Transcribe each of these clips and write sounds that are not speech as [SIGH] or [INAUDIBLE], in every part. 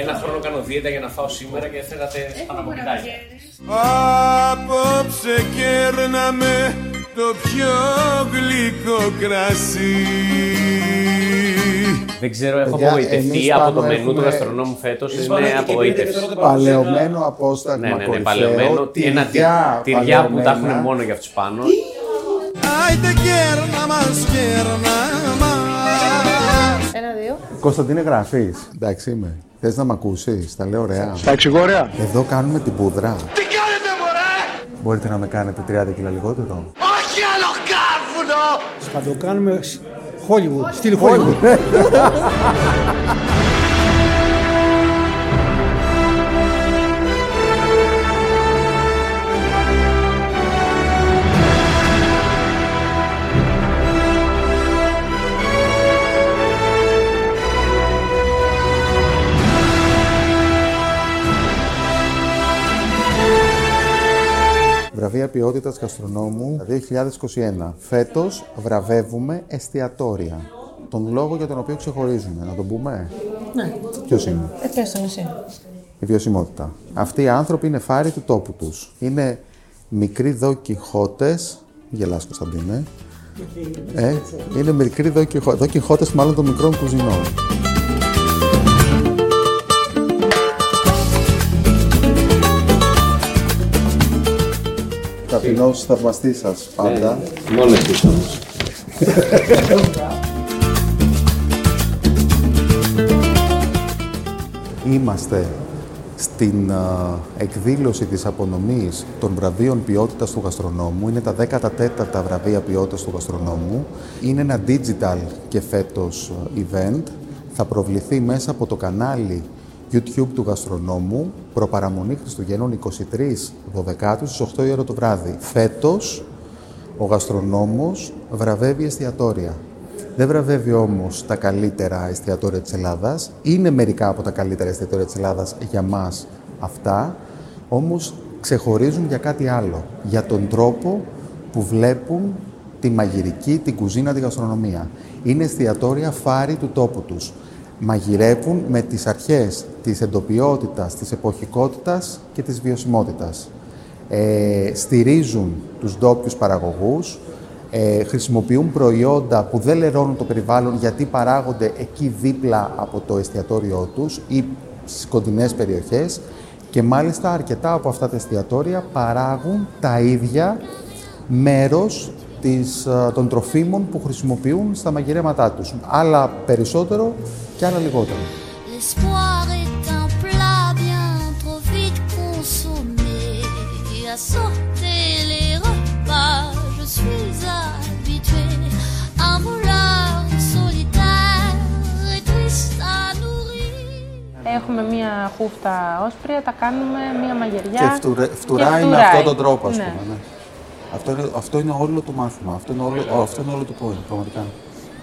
Ένα χρόνο κάνω δίαιτα για να φάω σήμερα και θέλατε παναποκοιτάκια. Απόψε κέρναμε το πιο γλυκό κρασί Δεν ξέρω, έχω Παιδιά, απογοητευτεί εμείς από πάνω το μενού του έχουμε- γαστρονόμου φέτος. Είναι απογοήτευση. Παλαιωμένο απόσταγμα Ναι, ναι, ναι, κορυφαίο, παλαιωμένο. Ένα τι- τυριά τυριά που τα έχουν παλαιωμένα. μόνο για αυτούς πάνω. Άιτε κέρνα μας, κέρνα μας Ένα, δύο. Κωνσταντίνε γράφεις. Εντάξει είμαι. Θες να μ' ακούσεις, τα λέω ωραία. Τα εξηγώ ωραία. Εδώ κάνουμε την πούδρα. Τι κάνετε μωρέ; Μπορείτε να με κάνετε 30 κιλά λιγότερο. Όχι άλλο κάρβουνο Θα το κάνουμε Hollywood, στυλ Hollywood. [LAUGHS] Βραβεία ποιότητας γαστρονόμου 2021. Φέτος βραβεύουμε εστιατόρια. Τον λόγο για τον οποίο ξεχωρίζουμε, να τον πούμε; Ναι. Ποιος είναι; Ε, πες τον εσύ. Η βιωσιμότητα. Αυτοί οι άνθρωποι είναι φάροι του τόπου τους. Είναι μικροί δοκιχώτες, γελάς Κωνσταντίνε, ε, είναι μικροί δοκιχώ- δοκιχώτες μάλλον των μικρών κουζινών. Ταπεινός θαυμαστής σας πάντα. Μόνο εσείς όμως. Είμαστε στην α, εκδήλωση της απονομής των βραβείων ποιότητας του γαστρονόμου. Είναι τα 14τα βραβεία ποιότητας του γαστρονόμου. Είναι ένα digital και φέτος α, event. Θα προβληθεί μέσα από το κανάλι YouTube του γαστρονόμου προπαραμονή Χριστουγέννων 23 12 στις 8 η ώρα το βράδυ. Φέτος ο γαστρονόμος βραβεύει εστιατόρια. Δεν βραβεύει όμως τα καλύτερα εστιατόρια της Ελλάδας. Είναι μερικά από τα καλύτερα εστιατόρια της Ελλάδας για μας αυτά, όμως ξεχωρίζουν για κάτι άλλο. Για τον τρόπο που βλέπουν τη μαγειρική, την κουζίνα, τη γαστρονομία. Είναι εστιατόρια φάρη του τόπου τους. Μαγειρεύουν με τις αρχές της εντοπιότητας, της εποχικότητας και της βιωσιμότητας. Ε, στηρίζουν τους ντόπιους παραγωγούς, ε, χρησιμοποιούν προϊόντα που δεν λερώνουν το περιβάλλον γιατί παράγονται εκεί δίπλα από το εστιατόριό τους ή στις κοντινές περιοχές και μάλιστα αρκετά από αυτά τα εστιατόρια παράγουν τα ίδια μέρος της, ε, των τροφίμων που χρησιμοποιούν στα μαγειρέματά τους. Άλλα περισσότερο και άλλα λιγότερο. L'espoir est un plat bien trop vite consommé. À sortir les repas, je suis habitué. Un moulin solitaire et triste à nourrir. Έχουμε μία χούφτα όσπρια, τα κάνουμε μία μαγειριά. Και φτουρε, φτουράει με φτουράει. αυτόν τον τρόπο, ας Ναι. πούμε. Ναι. Αυτό, είναι, αυτό είναι όλο το μάθημα. Αυτό είναι όλο, αυτό είναι όλο το point, πραγματικά.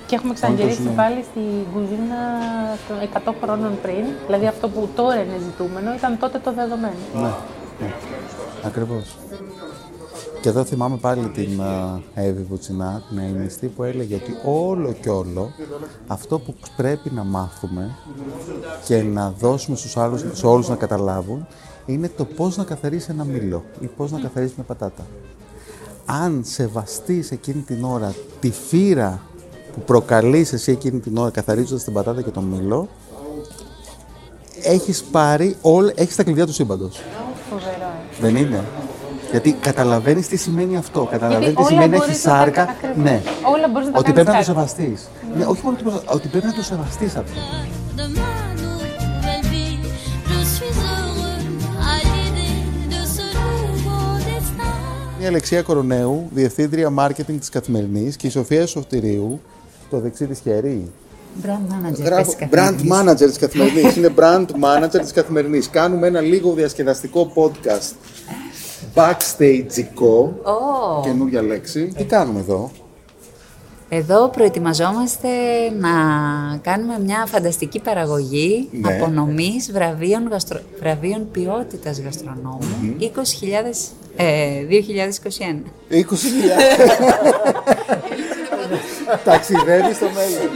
Και έχουμε ξαναγυρίσει Όντως, ναι. πάλι στην κουζίνα των 100 χρόνων πριν. Δηλαδή αυτό που τώρα είναι ζητούμενο ήταν τότε το δεδομένο. Ναι, ναι. Ακριβώς. Και εδώ θυμάμαι πάλι την α, Εύη Βουτσινά, την αιμιστή, που έλεγε ότι όλο και όλο αυτό που πρέπει να μάθουμε και να δώσουμε στους άλλους, στους όλους να καταλάβουν, είναι το πώς να καθαρίσει ένα μήλο ή πώς να καθαρίσει μια πατάτα. Αν σεβαστείς εκείνη την ώρα τη φύρα που προκαλείς εσύ εκείνη την ώρα καθαρίζοντας την πατάτα και το μήλο, έχεις πάρει, όλα, έχεις τα κλειδιά του σύμπαντος. Φοβερό. ε. Δεν είναι. Γιατί καταλαβαίνεις τι σημαίνει αυτό. Καταλαβαίνεις τι όλα σημαίνει να μπορείς έχει να τα- σάρκα. ακριβώς. Ναι. Όλα μπορείς να τα Ότι κάνεις πρέπει να το κάτι. σεβαστείς. Ναι, όχι μόνο ότι- ότι πρέπει να το σεβαστείς αυτό. Η Αλεξία Κορονέου, διευθύντρια marketing της Καθημερινής και η Σοφία Σωτηρίου, το δεξί της χέρι. Brand manager Γράφω της brand Καθημερινής. manager της Καθημερινής. Είναι brand manager της Καθημερινής. Κάνουμε ένα λίγο διασκεδαστικό podcast. Backstage-ικό. Ω. Καινούργια λέξη. Τι κάνουμε εδώ; Εδώ προετοιμαζόμαστε να κάνουμε μια φανταστική παραγωγή Ναι. απονομής βραβείων, γαστρο... βραβείων ποιότητας γαστρονόμου 20.000, ε, 2021. 20.000. Ταξιδεύει στο μέλλον.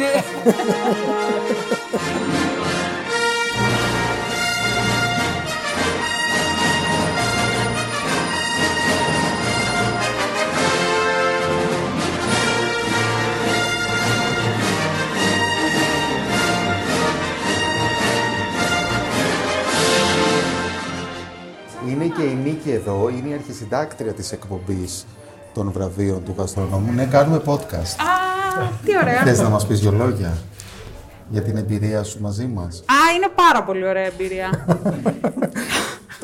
Εδώ είναι η αρχισυντάκτρια της εκπομπής των βραβείων του γαστρονόμου. Ναι, κάνουμε podcast. Α, τι ωραία. Θες να μας πεις δυο λόγια για την εμπειρία σου μαζί μας; Α, είναι πάρα πολύ ωραία εμπειρία.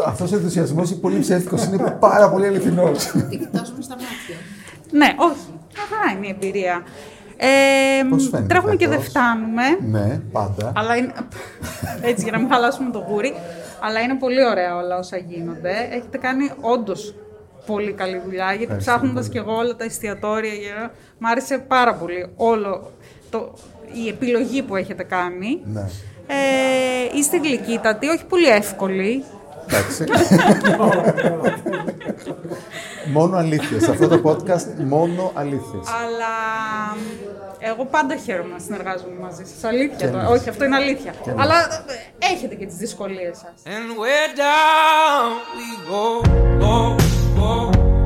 Αυτός ο ενθουσιασμός είναι πολύ ψεύτικος, είναι πάρα πολύ αληθινός. Τι κοιτάζουμε στα μάτια. ναι, όχι. Αυτά είναι η εμπειρία. Ε, Πώς φαίνεται τρέχουμε και αυτός; δεν φτάνουμε. ναι, πάντα. Αλλά είναι... Έτσι, για να μην χαλάσουμε το γούρι. Αλλά είναι πολύ ωραία όλα όσα γίνονται. Έχετε κάνει όντως πολύ καλή δουλειά, γιατί Ευχαριστώ ψάχνοντας πολύ. και εγώ όλα τα εστιατόρια, για- μ' άρεσε πάρα πολύ όλο το... η επιλογή που έχετε κάνει. Ναι. Ε, είστε γλυκύτατοι, όχι πολύ εύκολοι. Εντάξει. [LAUGHS] μόνο αλήθειες. Σε αυτό το podcast μόνο αλήθειες. Αλλά εγώ πάντα χαίρομαι να συνεργάζομαι μαζί σας. Αλήθεια Και τώρα. εμείς. Όχι, αυτό είναι αλήθεια. Και εμείς. Αλλά ε, έχετε και τις δυσκολίες σας. And where down we go, go, go,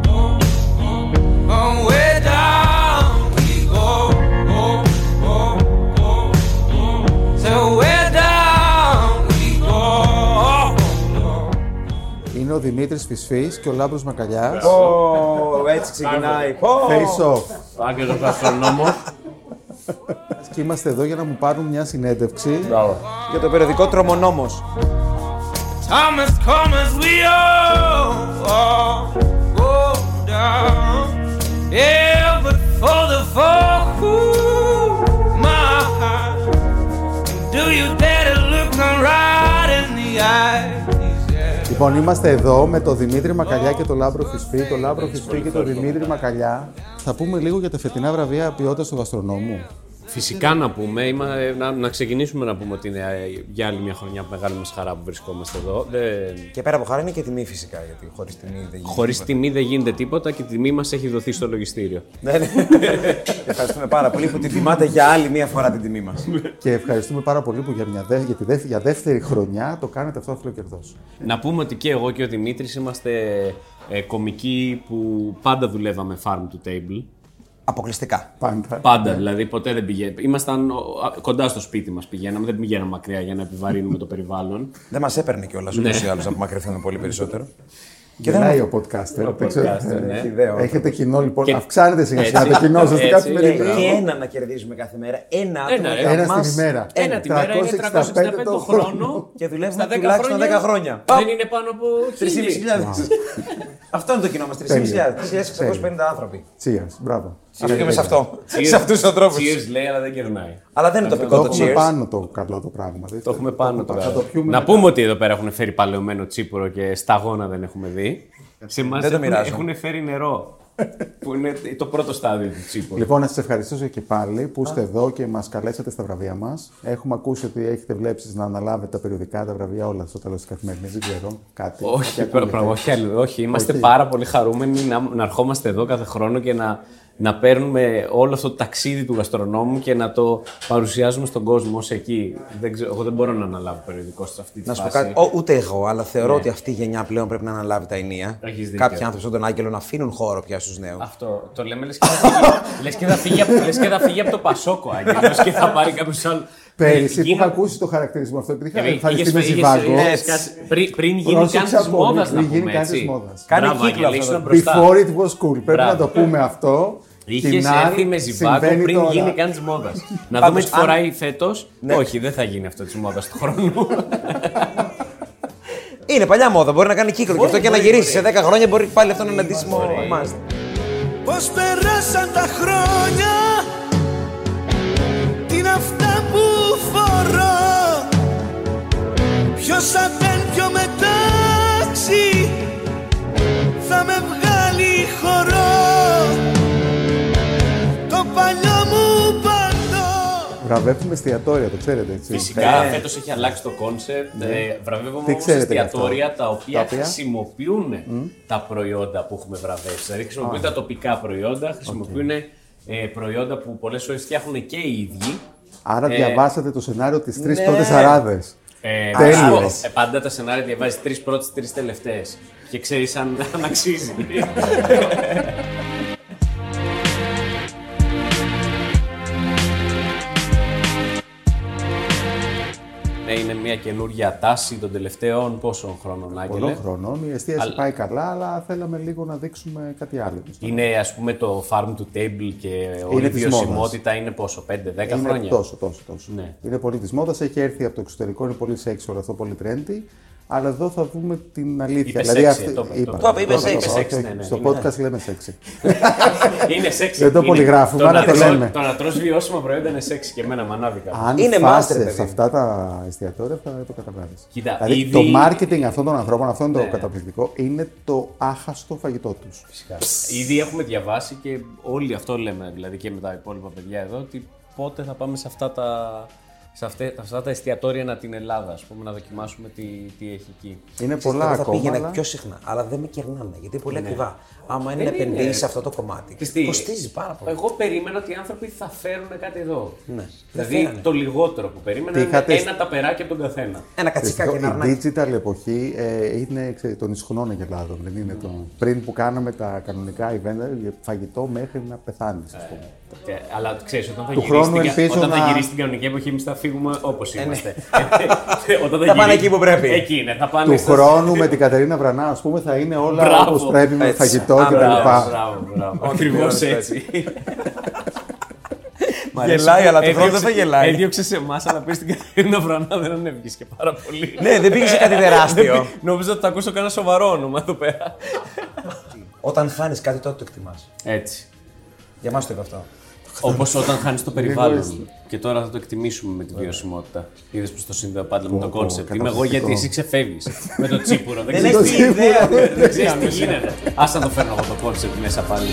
go, go. Oh, where down we go, go, go, go, go. So where down we go, go. Είναι ο Δημήτρης Φυσφής και ο Λάμπρος Μακαλιάς. Ω, έτσι ξεκινάει. Πω. Face off. Άγγελος γαστρονόμος. Και είμαστε εδώ για να μου πάρουν μια συνέντευξη. Για το περιοδικό Τρομονόμος. Thomas, come as we all, all go down. Λοιπόν, είμαστε εδώ με τον Δημήτρη Μακαλιά και τον Λάμπρο Φισφή. Το Λάμπρο Φισφή και τον Δημήτρη Μακαλιά. Θα πούμε λίγο για τα φετινά βραβεία ποιότητας του γαστρονόμου. Φυσικά να πούμε, είμα- να, να ξεκινήσουμε να πούμε ότι είναι ε, για άλλη μια χρονιά μεγάλη μας χαρά που βρισκόμαστε εδώ. Δεν- Και πέρα από χαρά είναι και τιμή φυσικά, γιατί χωρίς τιμή δεν γίνεται. Χωρίς τίποτα. τιμή δεν γίνεται τίποτα και η τιμή μας έχει δοθεί στο λογιστήριο. Ναι, ναι. Και [LAUGHS] Ευχαριστούμε πάρα πολύ που την τιμάτε για άλλη μία φορά την τιμή μας. Και ευχαριστούμε πάρα πολύ που για, μια δε, για, τη δεύτερη, για δεύτερη χρονιά το κάνετε αυτό φιλοκερδώς. Να πούμε ότι και εγώ και ο Δημήτρης είμαστε ε, κομικοί που πάντα δουλεύαμε farm to table. Αποκλειστικά. Πάντα. Πάντα, δηλαδή ποτέ δεν πηγαίναμε. Ήμασταν ο, α, κοντά στο σπίτι μας πηγαίναμε, δεν πηγαίναμε μακριά για να επιβαρύνουμε το περιβάλλον. Δεν μας έπαιρνε κιόλας Ναι. ούτως ή άλλως να απομακρυνθούμε πολύ περισσότερο. [LAUGHS] Και δεν Γελάει μου- ο podcaster. Ο δεν ξέρω, podcaster, ε, ναι. Έχει ιδέα. Έχετε κοινό λοιπόν. Και- Αυξάνεται σιγά σιγά Έτσι. το κοινό σας στην Έτσι. καθημερινή. Και ένα να κερδίζουμε κάθε μέρα. Ένα άτομο Ένα, ρε. για Ένα μας. στην ημέρα. Ένα τη μέρα είναι 365 το χρόνο. [LAUGHS] Και δουλεύουμε Στα 10 τουλάχιστον χρόνια 10 χρόνια. Δεν είναι πάνω από 3.500. Αυτό είναι το κοινό μας, 3.500. 3.650 άνθρωποι. Cheers, μπράβο. Αφήνουμε σε αυτό. Cheers. Σε αυτούς τους ανθρώπους. Cheers λέει, αλλά δεν κερνάει. Αλλά δεν είναι Το τοπικό το έχουμε cheers. πάνω το καλό το πράγμα. δείτε. Το έχουμε πάνω τώρα. Θα το πιούμε Να μετά. πούμε ότι εδώ πέρα έχουν φέρει παλαιωμένο τσίπουρο και σταγόνα δεν έχουμε δει. Σε εμάς Δεν το έχουν, μοιράζω. έχουν φέρει νερό. που είναι το πρώτο στάδιο του τσίπουρου. Λοιπόν, να σας ευχαριστήσω και πάλι που είστε εδώ και μας καλέσατε στα βραβεία μας. Έχουμε ακούσει ότι έχετε βλέψεις να αναλάβετε τα περιοδικά, τα βραβεία όλα στο τέλος της καθημερινής. Δεν ξέρω κάτι. Όχι, Κάτι πρα- ακούγεται. πρα- όχι, άλλο- όχι. Είμαστε Όχι. πάρα πολύ χαρούμενοι να, να ερχόμαστε εδώ κάθε χρόνο και να, να παίρνουμε όλο αυτό το ταξίδι του γαστρονόμου και να το παρουσιάζουμε στον κόσμο ως εκεί. Δεν ξέρω, εγώ δεν μπορώ να αναλάβω περιοδικό σε αυτή τη Να σου πω φάση. κάτι, ο, ούτε εγώ, αλλά θεωρώ ότι αυτή η γενιά πλέον πρέπει να αναλάβει τα ενία. Έχεις δίκιο. Κάποιοι άνθρωποι σαν τον Άγγελο να αφήνουν χώρο πια στους νέους. Αυτό το λέμε λες και, θα φύγει, [LAUGHS] λες, και θα φύγει, από- λες και θα φύγει από το Πασόκο, Άγγελος, και θα πάρει κάποιος άλλος. Πέρυσι που Γίνα- είχα ακούσει το χαρακτηρισμό αυτό, επειδή είχα Είχες- εμφανιστεί με είχες- ζιβάγκο. είχες κάτι- πριν- Πριν γίνει Πρόσεξα καν της πολύ, μόδας, πριν να γίνει πούμε καν της έτσι. μόδας. Κάνει Μπράβο, κύκλο Άγγελε, αυτό ήσουν το μπροστά. Before it was cool. Πρέπει Μπράβο. να το πούμε αυτό. Είχες Την άλλη έρθει με ζιβάγκο συμβαίνει πριν τώρα. γίνει καν της μόδας. [LAUGHS] να Πάντως, δούμε τι αν- φοράει φέτος. Ναι. Όχι, δεν θα γίνει αυτό της μόδας του χρόνου. [LAUGHS] Είναι παλιά μόδα, μπορεί να κάνει κύκλο και αυτό και να μπορεί, γυρίσει. Σε 10 χρόνια μπορεί πάλι αυτό να είναι αντίστοιχο εμά. Πώς περάσαν τα χρόνια Τι είναι αυτά που φορώ Ποιος αντέν πιο μετάξι Βραβεύουμε εστιατόρια, το ξέρετε έτσι. Φυσικά φέτος έχει αλλάξει το concept. Ε, βραβεύουμε Τι όμως ξέρετε γι' αυτό; εστιατόρια τα οποία, Τα οποία; χρησιμοποιούν τα προϊόντα που έχουμε βραβεύσει. Δηλαδή χρησιμοποιούν τα τοπικά προϊόντα, χρησιμοποιούν ε, προϊόντα που πολλές φορές φτιάχνουν και οι ίδιοι. Άρα Ε, διαβάσατε το σενάριο της τρεις ναι. πρώτες αράδες. Ε, Τέλειος. να σου πω, ε, πάντα τα σενάρια διαβάζει τρεις πρώτες, τρεις τελευταίες. Και ξέρεις αν, αν αξίζει. [LAUGHS] μια καινούργια τάση των τελευταίων πόσων χρόνων, Άγγελε; Πολλών χρονών. Η εστίαση Αλλά- πάει καλά, αλλά θέλαμε λίγο να δείξουμε κάτι άλλο. Είναι ας πούμε το farm to table και όλη η της βιωσιμότητα είναι πόσο, 5-10 είναι χρόνια; τόσο, τόσο, τόσο. Ναι. Είναι πολύ της μόδας, έχει έρθει από το εξωτερικό, είναι πολύ sexy όλο αυτό, πολύ trendy. Αλλά εδώ θα δούμε την αλήθεια. Είπες δηλαδή, sexy, το είπες, είπα. το είπες, είπες Το είπα, sexy, όχι, sexy, όχι, ναι, ναι, Στο είναι. podcast λέμε sexy. [LAUGHS] είναι σεξι. Δεν το πολυγράφουμε, αλλά το λέμε. Το να τρως βιώσιμα προϊόντα είναι σεξι και εμένα με ανάβει κάτι. Αν Είναι φας master, σε παιδί. αυτά τα εστιατόρια θα το καταλάβει. Κοίτα, δηλαδή, ήδη- το marketing αυτών των ανθρώπων, αυτό είναι το Ναι. καταπληκτικό, είναι το άχαστο φαγητό τους. Φυσικά. Ήδη έχουμε διαβάσει και όλοι αυτό λέμε, δηλαδή και με τα υπόλοιπα παιδιά εδώ, ότι πότε θα πάμε σε αυτά τα, σε αυτέ- σε αυτά τα εστιατόρια να την Ελλάδα, ας πούμε, να δοκιμάσουμε τι, τι έχει εκεί. Είναι Ξέρεις, πολλά εγώ θα ακόμα. πήγαινα αλλά- πιο συχνά, αλλά δεν με κερνάνε γιατί είναι πολύ Ναι. ακριβά. Άμα είναι να Δεν είναι. επενδύσει σε αυτό το κομμάτι, Ξέρεις τι, κοστίζει πάρα πολύ. Εγώ περίμενα ότι οι άνθρωποι θα φέρουν κάτι εδώ. Ναι. Δηλαδή Δεν φέρανε. το λιγότερο που περίμενα Τι είναι είχατε- ένα ταπεράκι από τον καθένα. Ένα κατσικάκι, ένα Η αρνάκι. digital εποχή ε, είναι ξέρετε, των ισχνών αγελάδων. Δεν είναι το... Πριν που κάναμε τα κανονικά event, για φαγητό μέχρι να πεθάνεις. Και, αλλά ξέρεις, όταν θα Του γυρίσεις, χρόνου την, κα- ελπίζω όταν θα να- γυρίσεις την κανονική εποχή, εμείς θα φύγουμε όπως είμαστε. [LAUGHS] όταν Θα πάνε γυρίσει- εκεί που πρέπει. Εκεί είναι, θα πάνε Του στα- χρόνου με την Κατερίνα Βρανά, ας πούμε, θα είναι όλα Μπράβο. όπως πρέπει με Έτσι. φαγητό Α, κτλ. Μπράβο, μπράβο, μπράβο. Ακριβώς πληρώνεις έτσι. Μ' αρέσει Γελάει, που αλλά το χρόνο έδιωξε- δεν θα γελάει. Έδιωξε σε εμάς, αλλά πει στην Κατερίνα Βρανά δεν ανέβηκε και πάρα πολύ. Ναι, δεν πήγε σε κάτι Δεν τεράστιο. πή- Νόμιζα ότι θα ακούσω κανένα σοβαρό όνομα εδώ πέρα. Όταν χάνει κάτι, τότε το εκτιμάς. Έτσι. Για μας το είπε αυτό. Όπως όταν χάνεις το περιβάλλον. έτσι. Και τώρα θα το εκτιμήσουμε με τη βιωσιμότητα. Είδες που το σύνδεα πάντα με το πω, κόνσεπτ. Είμαι εγώ καταπληκτικό. γιατί εσύ ξεφεύγεις με το τσίπουρο. Δεν [LAUGHS] Δεν ξέρεις έχει τι- ιδέα. δεν ξέρεις τι γίνεται. Α να το φέρνω εγώ το concept μέσα πάλι.